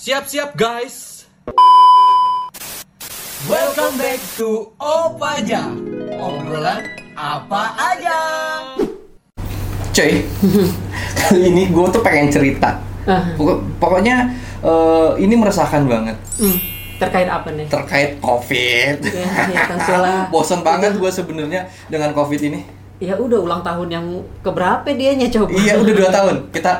Siap-siap guys. Welcome back to Opaja. Obrolan apa aja. Cuy, kali ini gue tuh pengen cerita. Ah. Pokok- pokoknya eh, ini meresahkan banget Hmm, terkait apa nih? terkait COVID. Ya, ya. Bosan banget gue sebenarnya dengan COVID ini. Ya udah ulang tahun yang keberapa dianya coba? Iya, udah dua tahun. Kita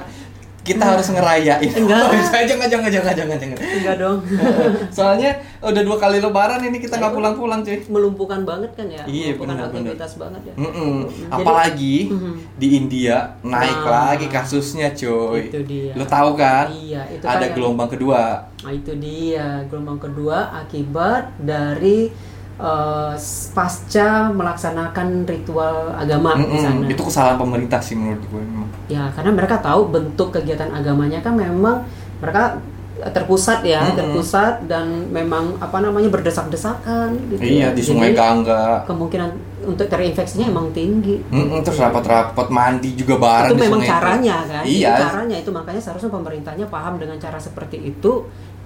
kita harus ngerayain. Enggak. jangan, jangan, jangan, jangan, jangan. Enggak dong. Soalnya udah dua kali lebaran ini kita nggak pulang-pulang cuy. Melumpuhkan banget kan ya? Iya, Melumpuhkan benar-benar. aktivitas banget ya. Mm-mm. Jadi- Apalagi Mhm. di India naik Nah. lagi kasusnya cuy. Itu dia. Lo tahu kan? Iya, itu Ada kayak- gelombang kedua. Nah itu dia gelombang kedua akibat dari eh, pasca melaksanakan ritual agama di Mm-mm. sana. Itu kesalahan pemerintah sih menurut gue memang. Ya, karena mereka tahu bentuk kegiatan agamanya kan memang mereka terpusat ya, Mm-mm. terpusat dan memang apa namanya berdesak-desakan gitu. Iya ya. di Sungai Gangga. Kemungkinan untuk terinfeksinya emang tinggi. Mm-mm, terus rapat-rapat mandi juga bareng itu di memang sungai itu. caranya kan. Iya. Itu caranya itu makanya seharusnya pemerintahnya paham dengan cara seperti itu.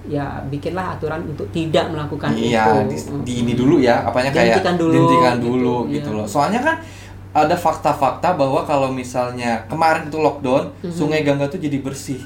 Ya bikinlah aturan untuk tidak melakukan Iya, itu. di, Mm. di ini dulu ya, apanya kayak Dihentikan dulu, dihentikan gitu, dulu iya. gitu loh. Soalnya kan ada fakta-fakta bahwa kalau misalnya kemarin itu lockdown, Mhm. Sungai Gangga tuh jadi bersih.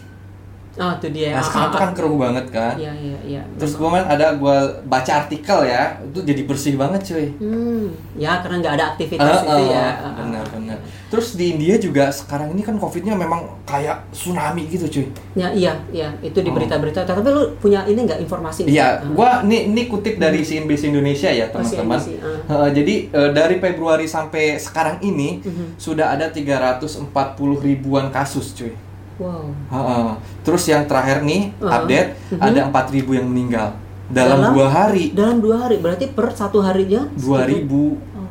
Oh, itu dia. Nah, sekarang tuh kan keruh banget kan. Iya, iya, iya. Terus kemarin ada gua baca artikel ya, itu jadi bersih banget cuy. Hmm, ya karena nggak ada aktivitas itu Heeh, ya. benar benar. Terus di India juga sekarang ini kan covidnya memang kayak tsunami gitu cuy. Ya iya iya itu di Oh. berita-berita. Tapi lu punya ini nggak informasi? Iya, nggak? gua ini ini kutip dari CNBC Indonesia ya Oh, teman-teman. Ah. Heeh, jadi eh, dari Februari sampai sekarang ini Mhm. sudah ada 340 ribuan kasus cuy. Wow. Heeh. Terus yang terakhir nih Uh-huh. update Mhm. ada 4000 yang meninggal dalam, Dalam? dua hari. Dalam dua hari berarti per satu harinya? 2000 Oh,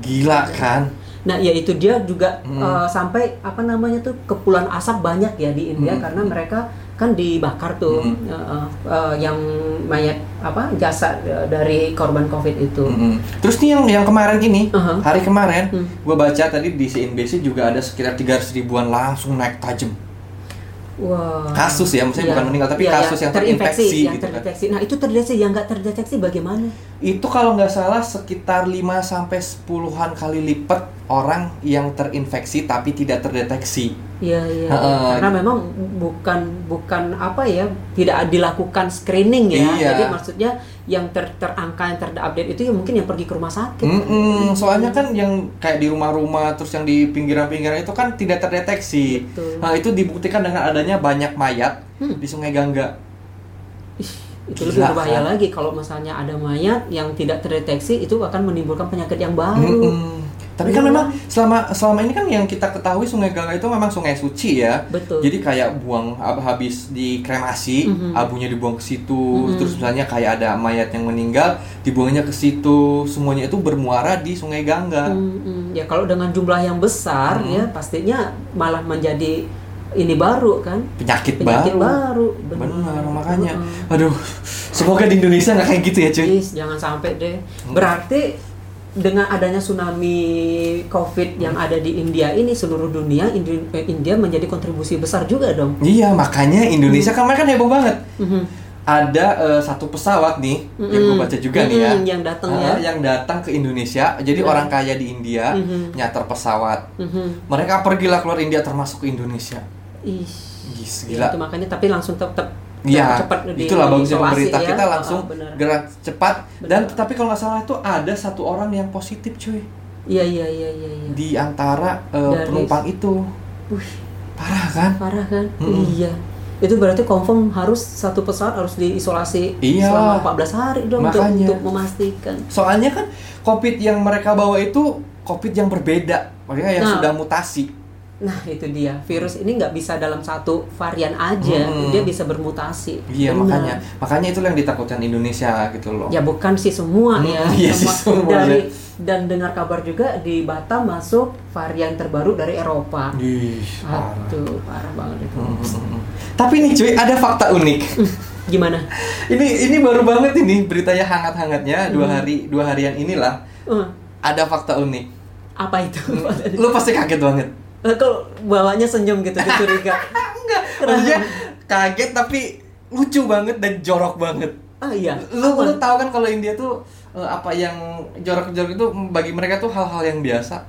gila kan? Nah, ya itu dia juga Hmm. eh, sampai apa namanya tuh kepulan asap banyak ya di India Hmm. karena mereka kan dibakar tuh Hmm. eh, eh, yang mayat apa jasad dari korban covid itu. Mm-mm. Terus nih yang yang kemarin ini Uh-huh. hari kemarin Hmm. gue baca tadi di CNBC juga ada sekitar 300 ribuan langsung naik tajam. Wah. Kasus ya, maksudnya Iya. bukan meninggal, tapi Iya, kasus yang terinfeksi yang gitu kan. terdeteksi. Nah, itu terdeteksi yang nggak terdeteksi bagaimana? Itu kalau nggak salah sekitar 5 sampai 10-an kali lipat orang yang terinfeksi tapi tidak terdeteksi. Iya iya. Heeh. Karena memang bukan bukan apa ya tidak dilakukan screening ya. Iya. Jadi maksudnya yang ter terangka yang terupdate itu ya mungkin yang pergi ke rumah sakit. Mm-mm, soalnya kan yang kayak di rumah-rumah terus yang di pinggiran-pinggiran itu kan tidak terdeteksi. Betul. Nah, itu dibuktikan dengan adanya banyak mayat Hmm. di Sungai Gangga. Itu Gila, lebih berbahaya kan? lagi kalau misalnya ada mayat yang tidak terdeteksi itu akan menimbulkan penyakit yang baru. Mm-mm. Tapi kan Iya. memang selama selama ini kan yang kita ketahui Sungai Gangga itu memang sungai suci ya. Betul. Jadi kayak buang ab- habis dikremasi, Mhm. abunya dibuang ke situ. Mhm. Terus misalnya kayak ada mayat yang meninggal, dibuangnya ke situ. Semuanya itu bermuara di Sungai Gangga. Hmm, hmm. Ya kalau dengan jumlah yang besar Hmm. ya pastinya malah menjadi ini baru kan Penyakit, penyakit baru. baru. Benar, makanya. Aduh, semoga di Indonesia nggak kayak gitu ya, cuy. Please, jangan sampai deh. Berarti dengan adanya tsunami COVID yang ada di India ini seluruh dunia eh, India menjadi kontribusi besar juga dong. Iya, makanya Indonesia kemarin kan heboh banget. Mhm. Ada eh, satu pesawat nih yang gue baca juga nih ya. Yang datang Ah, ya. yang datang ke Indonesia. Jadi Mm. orang kaya di India Mhm. nyater pesawat. Mhm. Mereka pergilah keluar India termasuk ke Indonesia. Ih, Gis, ya, gila. itu makanya tapi langsung tetap Iya, itulah bagusnya pemerintah ya. kita langsung benar. gerak cepat dan Benar. tapi kalau nggak salah itu ada satu orang yang positif cuy Iya iya iya iya. iya. di antara Dari- penumpang itu Wih, parah kan? parah kan? Mm-mm. Iya. Itu berarti confirm harus satu pesawat harus diisolasi Iya. selama 14 hari dong untuk, untuk memastikan. Soalnya kan COVID yang mereka bawa itu COVID yang berbeda, makanya yang Nah. sudah mutasi. Nah itu dia virus ini nggak bisa dalam satu varian aja, Mm-mm. dia bisa bermutasi. Iya Benar. makanya, makanya itu yang ditakutkan Indonesia gitu loh. Ya bukan sih semua Hmm, ya. iya sih semua, dari ya. dan dengar kabar juga di Batam masuk varian terbaru dari Eropa. Ih, parah. Aduh parah banget itu. Hmm, hmm, hmm. Tapi nih cuy, ada fakta unik. Gimana? ini ini baru banget ini beritanya hangat-hangatnya dua Hmm. hari dua harian inilah Uh, ada fakta unik. apa itu? Lu pasti kaget banget. Eh, Kalau bawanya senyum gitu, dia curiga. Enggak, maksudnya kaget tapi lucu banget dan jorok banget. Ah iya. Lu Apa? lu tahu kan kalau India tuh eh, apa yang jorok-jorok itu bagi mereka tuh hal-hal yang biasa.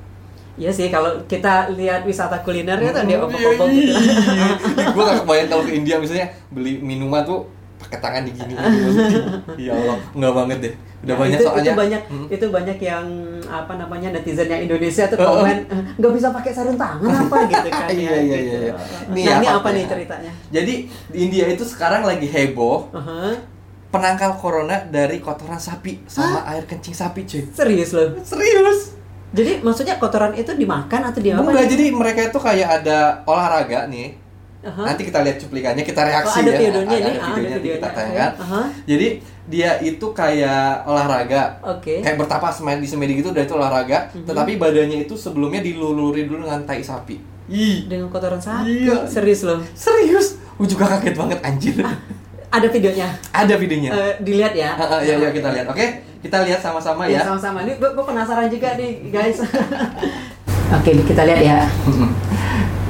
Iya sih kalau kita lihat wisata kuliner ya kan dia opok-opok iya, gitu. iya. Gue gak kebayang kalau ke India misalnya beli minuman tuh pakai tangan digini Ya Allah, enggak banget deh. Udah Nah, banyak itu, soalnya. itu banyak Mm. itu banyak yang apa namanya netizennya Indonesia tuh Oh, komen "Eh, nggak bisa pakai sarung tangan apa gitu kan Iya, ya, iya, gitu. iya, iya. Nah, Ini ini apa nih ya? ceritanya? Jadi di India itu sekarang lagi heboh Aha. penangkal corona dari kotoran sapi sama air kencing sapi, cuy. Serius loh. Serius? Jadi maksudnya kotoran itu dimakan atau diapa? Enggak, jadi mereka itu kayak ada olahraga nih. Aha. Nanti kita lihat cuplikannya, kita reaksi Oh, ada ya. videonya ada, nih, ada ah, ada videonya nanti kita tayangkan. Aha. Jadi dia itu kayak olahraga. Oke. Kayak bertapa semedi di semedi gitu udah itu olahraga, Mhm. tetapi badannya itu sebelumnya diluluri dulu dengan tai sapi. Ih, Dengan kotoran sapi. Iya. Serius loh. serius? Gue juga kaget banget anjir. Ada videonya. Ada videonya. Eh, dilihat ya. Ah, ah, ya, ya kita lihat. Oke, kita lihat sama-sama Ya, ya. sama-sama. Ini gue penasaran juga nih, guys. Oke, kita lihat ya.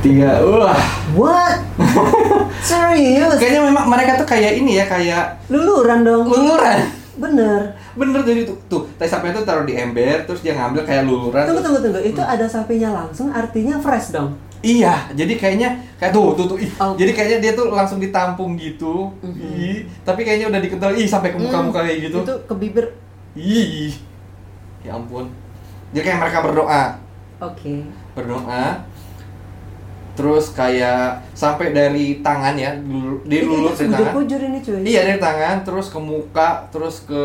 Tiga, wah. What? Serius? Kayaknya memang mereka tuh kayak ini ya, kayak Luluran dong. luluran. Bener. Bener jadi tuh, tuh tai sapinya tuh taruh di ember, terus dia ngambil kayak luluran. Tunggu, tunggu, tunggu. Itu ada sapinya langsung, artinya fresh dong. Iya, jadi kayaknya kayak tuh, tuh, tuh, ih. Oh. Jadi kayaknya dia tuh langsung ditampung gitu, Mhm. ih. Tapi kayaknya udah dikental, ih sampai ke muka-muka Hmm, kayak gitu. Itu ke bibir. Ih, ya ampun. Jadi kayak mereka berdoa, Oke. berdoa. Terus kayak sampai dari tangan ya, dilulur dari tangan. Ini cuy. Iya dari tangan, terus ke muka, terus ke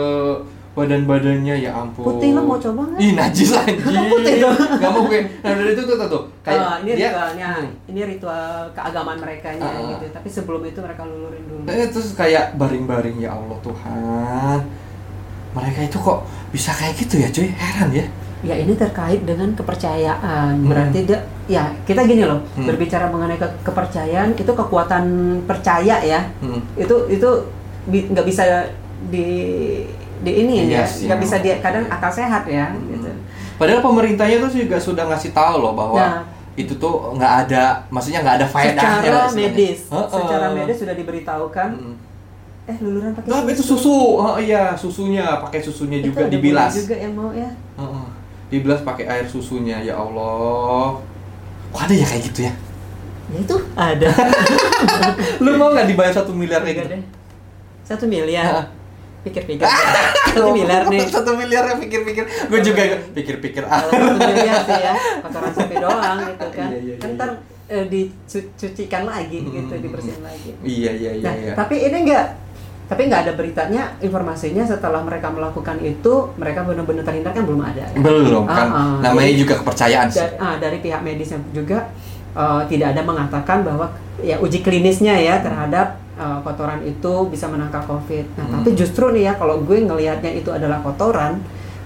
badan-badannya ya ampun. Putih lo mau coba nggak? Ih najis anjing. Putih dong. Gak mau gue. Nah dari itu tuh tuh, tuh. kayak Ah, ini dia ritualnya, ini ritual keagamaan mereka nya Ah. gitu. Tapi sebelum itu mereka lulurin dulu. Eh, terus kayak baring-baring ya Allah Tuhan. Mereka itu kok bisa kayak gitu ya cuy? Heran ya. Ya ini terkait dengan kepercayaan. Hmm. Berarti dia, ya kita gini loh, Hmm. berbicara mengenai ke- kepercayaan itu kekuatan percaya ya. Hmm. Itu itu bi- nggak bisa di di ini Iya ya, sih, nggak bisa emang. dia kadang akal sehat ya. Hmm. Gitu. Padahal pemerintahnya tuh juga sudah ngasih tahu loh bahwa Nah. itu tuh nggak ada, maksudnya nggak ada faedahnya. Secara istilahnya. medis, Heeh. secara medis sudah diberitahukan. Mm. Eh luluran pakai Nah, itu susu. Oh iya, susunya pakai susunya Itu juga dibilas. juga yang mau ya. Dibilas pakai air susunya ya Allah. Kok ada ya kayak gitu ya? Ya itu ada. Lu mau nggak dibayar satu miliar kayak gitu? deh. Satu miliar. Heeh. Pikir-pikir. Satu miliar nih. Satu miliar ya pikir-pikir. Gue juga pikir-pikir ah. Kalau satu miliar sih ya, kotoran sapi doang gitu kan. Iya, iya, kan iya. ntar eh, dicucikan lagi gitu, Hmm. dibersihin lagi. Iya iya iya Nah, iya. tapi ini enggak tapi nggak ada beritanya informasinya setelah mereka melakukan itu mereka benar-benar terhindar kan belum ada ya? Belum kan. Ah, ah. Namanya Jadi, juga kepercayaan sih. da- ah, dari pihak medisnya juga eh, tidak ada mengatakan bahwa ya uji klinisnya ya terhadap eh, kotoran itu bisa menangkal covid. Nah Hmm. tapi justru nih ya kalau gue ngelihatnya itu adalah kotoran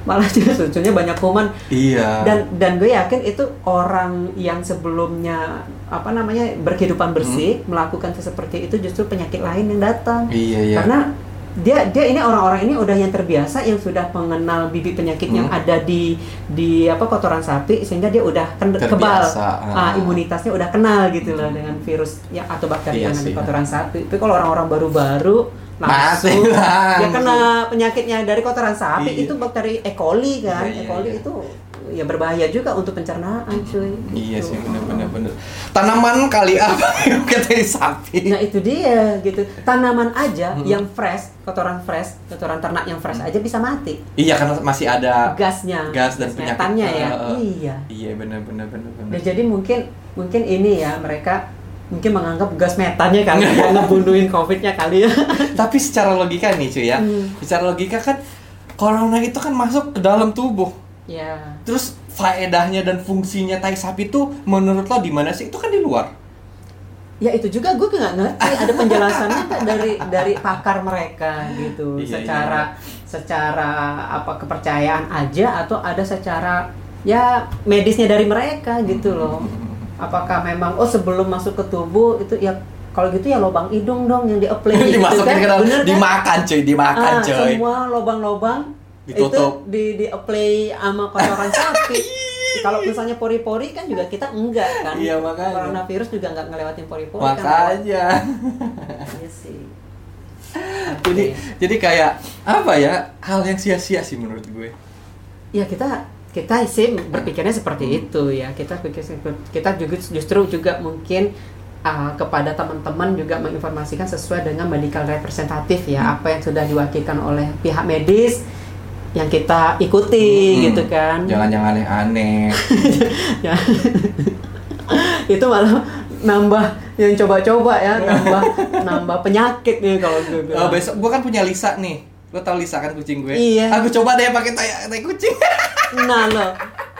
malah justru banyak kuman Iya. dan dan gue yakin itu orang yang sebelumnya apa namanya berkehidupan bersih melakukan seperti itu justru penyakit lain yang datang Iya iya. karena dia dia ini orang-orang ini udah yang terbiasa yang sudah mengenal bibit penyakit yang Hmm. ada di di apa kotoran sapi sehingga dia udah ken- kebal ah. Ah, imunitasnya udah kenal gitu loh dengan virus yang atau bakteri Iya yang ada di kotoran sapi tapi kalau orang-orang baru-baru langsung dia kena penyakitnya dari kotoran sapi Iya. itu bakteri E. coli kan Iya, iya, E. coli iya. itu ya berbahaya juga untuk pencernaan cuy Iya Gitu. sih benar-benar benar. Tanaman kali apa yang kata sapi? Nah itu dia gitu tanaman aja Hmm. yang fresh kotoran fresh kotoran ternak yang fresh aja bisa mati Iya karena masih ada gasnya gas dan penyakit. metannya ya eh. iya Iya benar-benar benar-benar. Nah, jadi mungkin mungkin ini ya mereka mungkin menganggap gas metannya kali ya ngebunuhin covidnya kali ya Tapi secara logika nih cuy ya, Hmm. secara logika kan corona itu kan masuk ke dalam tubuh. ya Terus faedahnya dan fungsinya tai sapi itu menurut lo di mana sih? Itu kan di luar. ya itu juga gue nggak ngerti ada penjelasannya dari dari pakar mereka gitu Iya, secara secara apa kepercayaan aja atau ada secara ya medisnya dari mereka gitu loh apakah memang oh sebelum masuk ke tubuh itu ya kalau gitu ya lubang hidung dong yang di-apply gitu Dimasukin kan ke dalam, Bener kan? dimakan cuy, dimakan ah, cuy. semua lubang-lubang itu Ditutup. di di apply sama kotoran sapi kalau misalnya pori-pori kan juga kita enggak kan Iya, makanya. coronavirus juga enggak ngelewatin pori-pori kan Makanya. iya sih jadi jadi kayak apa ya hal yang sia-sia sih menurut gue ya kita kita sih berpikirnya seperti Hmm. itu ya kita pikir kita juga justru juga mungkin uh, kepada teman-teman juga menginformasikan sesuai dengan medical representatif ya Hmm. apa yang sudah diwakilkan oleh pihak medis yang kita ikuti Hmm. gitu kan jangan yang aneh-aneh ya itu malah nambah yang coba-coba ya nambah nambah penyakit nih kalau gue oh, besok gue kan punya Lisa nih lo tau Lisa kan kucing gue Iya. aku coba deh pakai tai, tai kucing nah lo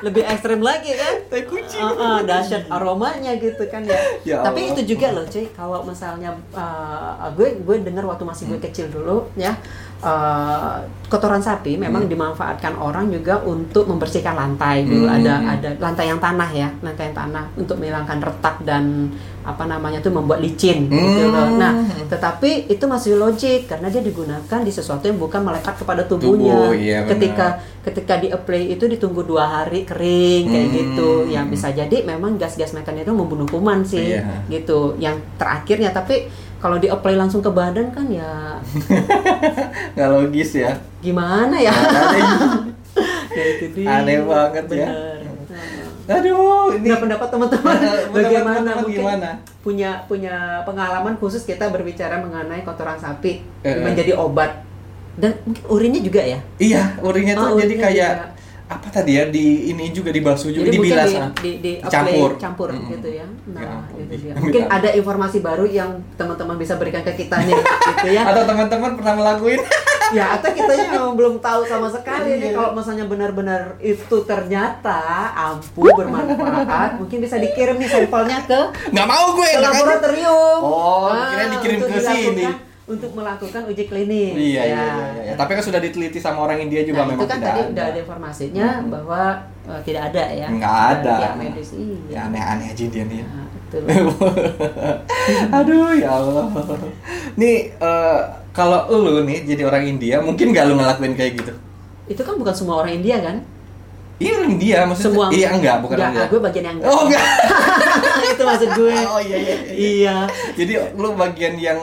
lebih ekstrim lagi kan tai kucing Ah, ah, dahsyat aromanya gitu kan ya. Ya Tapi Allah. itu juga loh, cuy. Kalau misalnya uh, gue gue dengar waktu masih gue Hmm. kecil dulu ya. uh, kotoran sapi memang Hmm. dimanfaatkan orang juga untuk membersihkan lantai dulu Hmm. ada ada lantai yang tanah ya lantai yang tanah untuk menghilangkan retak dan apa namanya tuh membuat licin gitu loh. Hmm. Nah, tetapi itu masih logik karena dia digunakan di sesuatu yang bukan melekat kepada tubuhnya. Tubuh, iya, benar. ketika ketika di apply itu ditunggu dua hari kering kayak Hmm. gitu. Ya bisa jadi memang gas-gas metan itu membunuh kuman sih Iya. gitu. Yang terakhirnya tapi kalau di apply langsung ke badan kan ya nggak logis ya gimana ya? aneh, ya itu dia. Aneh banget ya. Aduh ini Nah, pendapat teman-teman Pendapat bagaimana mungkin gimana? punya punya pengalaman khusus kita berbicara mengenai kotoran sapi Eh, eh. menjadi obat dan mungkin urinnya juga ya iya urinnya tuh Oh, jadi urinnya kayak juga. apa tadi ya di ini juga dibasuh juga Jadi dibilas di, ah. di, di Dicampur. apply, campur Mm-mm. gitu ya. Nah, Ya ampun. itu dia. Minta Mungkin ada informasi baru yang teman-teman bisa berikan ke kita nih, gitu ya. atau teman-teman pernah ngelakuin ya, atau kitanya memang belum tahu sama sekali nih Iya. kalau misalnya benar-benar itu ternyata ampuh bermanfaat, mungkin bisa dikirim nih sampelnya ke nggak mau gue ke laboratorium. Oh, Ah, kira dikirim ke sini. Untuk melakukan uji klinis. iya, iya ya. iya iya tapi kan sudah diteliti sama orang India juga Nah, memang itu kan tidak tadi ada udah ada informasinya Hmm. bahwa eh, tidak ada ya. Nggak ada. Pihak medis ya iya. aneh-aneh aja dia nih Nah, betul. Aduh ya Allah. Nih eh, kalau lu nih jadi orang India mungkin gak lu ngelakuin kayak gitu? itu kan bukan semua orang India kan? Iya orang India maksudnya. Semua Iya enggak bukan enggak, enggak. gue bagian yang enggak. Oh enggak. itu maksud gue. Oh iya iya. iya. Iya. Jadi lu bagian yang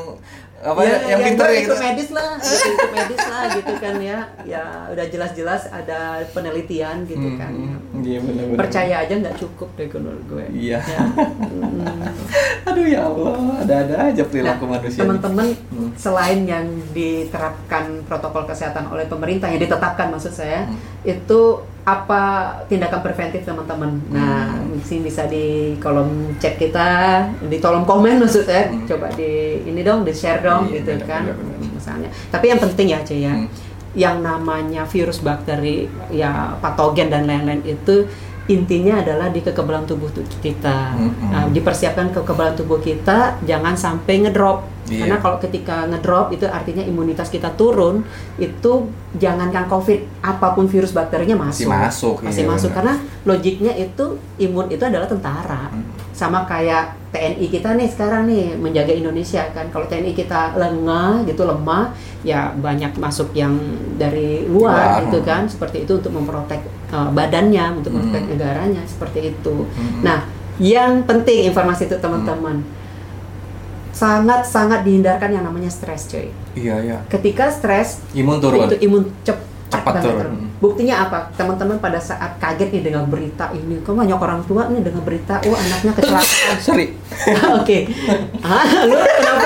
apa Ya, ya, yang pinter gue ya gitu. medis lah, gitu, medis lah gitu kan ya. Ya udah jelas-jelas ada penelitian gitu Hmm, kan. hmm, Iya benar-benar. Percaya aja nggak cukup deh menurut gue. Iya. Ya. Hmm. Aduh ya Allah, ada-ada aja Nah, perilaku manusia. nih. teman-teman Hmm. selain yang diterapkan protokol kesehatan oleh pemerintah yang ditetapkan maksud saya Hmm. itu apa tindakan preventif teman-teman nah Hmm. mungkin bisa di kolom chat kita di kolom komen maksud saya Hmm. coba di ini dong di share dong Iya, gitu benar, kan benar, benar. misalnya tapi yang penting ya Cia ya Hmm. yang namanya virus bakteri ya patogen dan lain-lain itu intinya adalah di kekebalan tubuh tu- kita Hmm. Nah, dipersiapkan kekebalan tubuh kita jangan sampai ngedrop Iya. karena kalau ketika ngedrop itu artinya imunitas kita turun itu jangankan covid apa pun virus bakterinya Masih masuk masuk, masih iya, masuk karena logiknya itu imun itu adalah tentara Hmm. Sama kayak TNI kita nih sekarang nih menjaga Indonesia kan kalau TNI kita lengah gitu lemah ya banyak masuk yang dari luar Luar. gitu kan seperti itu untuk memprotek uh, badannya untuk memprotek Hmm. negaranya seperti itu Hmm. nah yang penting informasi itu teman-teman sangat sangat dihindarkan yang namanya stres cuy Iya iya. ketika stres Imun turun. itu imun cepat Cepat banget turun. Buktinya apa? Teman-teman pada saat kaget nih dengan berita ini, kok banyak orang tua nih dengan berita, oh anaknya kecelakaan. Sorry. Oke. Ah, lu kenapa?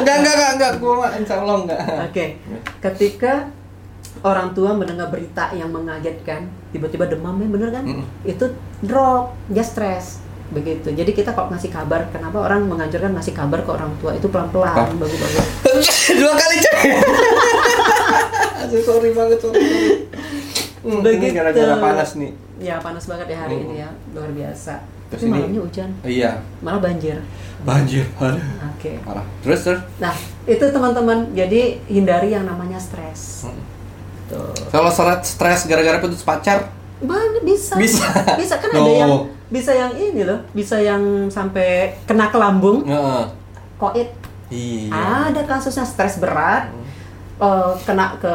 enggak enggak enggak enggak gua mah insya Allah enggak. Oke. Ketika orang tua mendengar berita yang mengagetkan, tiba-tiba demam ya bener kan? Mm. Itu drop, dia stres. Begitu. Jadi kita kalau ngasih kabar, kenapa orang menganjurkan ngasih kabar ke orang tua itu pelan-pelan, bagus-bagus. Dua kali coy. Aduh, sorry banget sorry. Hmm, ini Begitu. gara-gara panas nih. Ya panas banget ya hari Mm. ini ya, luar biasa. Terus Tapi ini- malamnya hujan, Iya. malah banjir. Banjir. Aduh. Oke. Parah. Terus terus. Nah, itu teman-teman. Jadi hindari yang namanya stres. Hmm. Tuh. Kalau seret stres gara-gara putus pacar, Banget bisa. Bisa. Bisa kan No. ada yang bisa yang ini loh, bisa yang sampai kena ke lambung, Heeh. koit. Iya. Ada kasusnya stres berat, eh, kena ke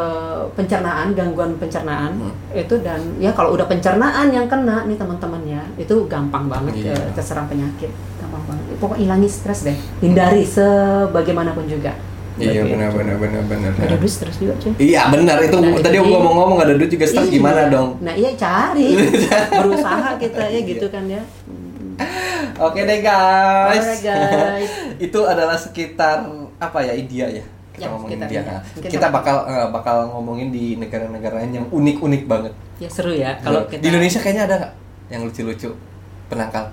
pencernaan, gangguan pencernaan Hmm. itu dan ya kalau udah pencernaan yang kena nih teman-teman ya, itu gampang banget Iya. ke terserang penyakit, gampang banget. Pokoknya hilangi stres deh, hindari sebagaimanapun juga. Iya benar benar benar benar. Ada duit stres juga cuy. Iya benar itu Nah, tadi itu gua dia. mau ngomong ada duit juga stres Iya. gimana dong? Nah iya cari, berusaha kita ya gitu kan ya. Oke deh guys. Alright, guys. itu adalah sekitar apa ya India ya? Kita Ya, ngomongin. India. Nah, kita sama- bakal eh, bakal ngomongin di negara-negara lain yang unik-unik banget. Ya seru ya kalau kita di Indonesia kayaknya ada nggak yang lucu-lucu penangkal?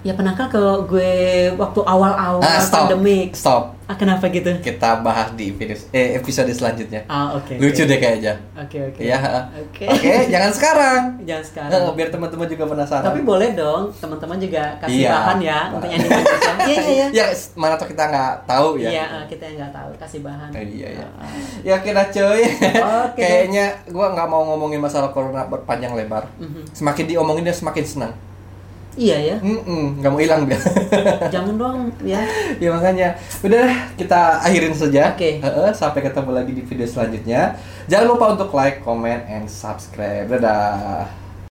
Ya penangkal kalau gue waktu awal-awal Ah, stop. pandemik. Stop. Ah, kenapa gitu? Kita bahas di video eh, episode selanjutnya. Ah oke. Lucu oke. deh kayaknya. Oke oke. Iya. Oke. Oke, jangan sekarang. Jangan sekarang. Eh, biar teman-teman juga penasaran. Tapi boleh dong, teman-teman juga kasih Iya. bahan ya untuk yang dimajukan. Iya iya iya. ya mana tuh kita nggak tahu ya. Iya, eh, kita yang nggak tahu kasih bahan. Eh, iya iya. Ah, ah. Ya kira cuy. Oke. Kayaknya gua nggak mau ngomongin masalah corona berpanjang lebar. Mhm. Semakin diomongin dia semakin senang. Iya ya. Mm nggak mau hilang dia. Jangan dong ya. ya makanya udah kita akhirin saja. Oke. Heeh, sampai ketemu lagi di video selanjutnya. Jangan lupa untuk like, comment, and subscribe. Dadah.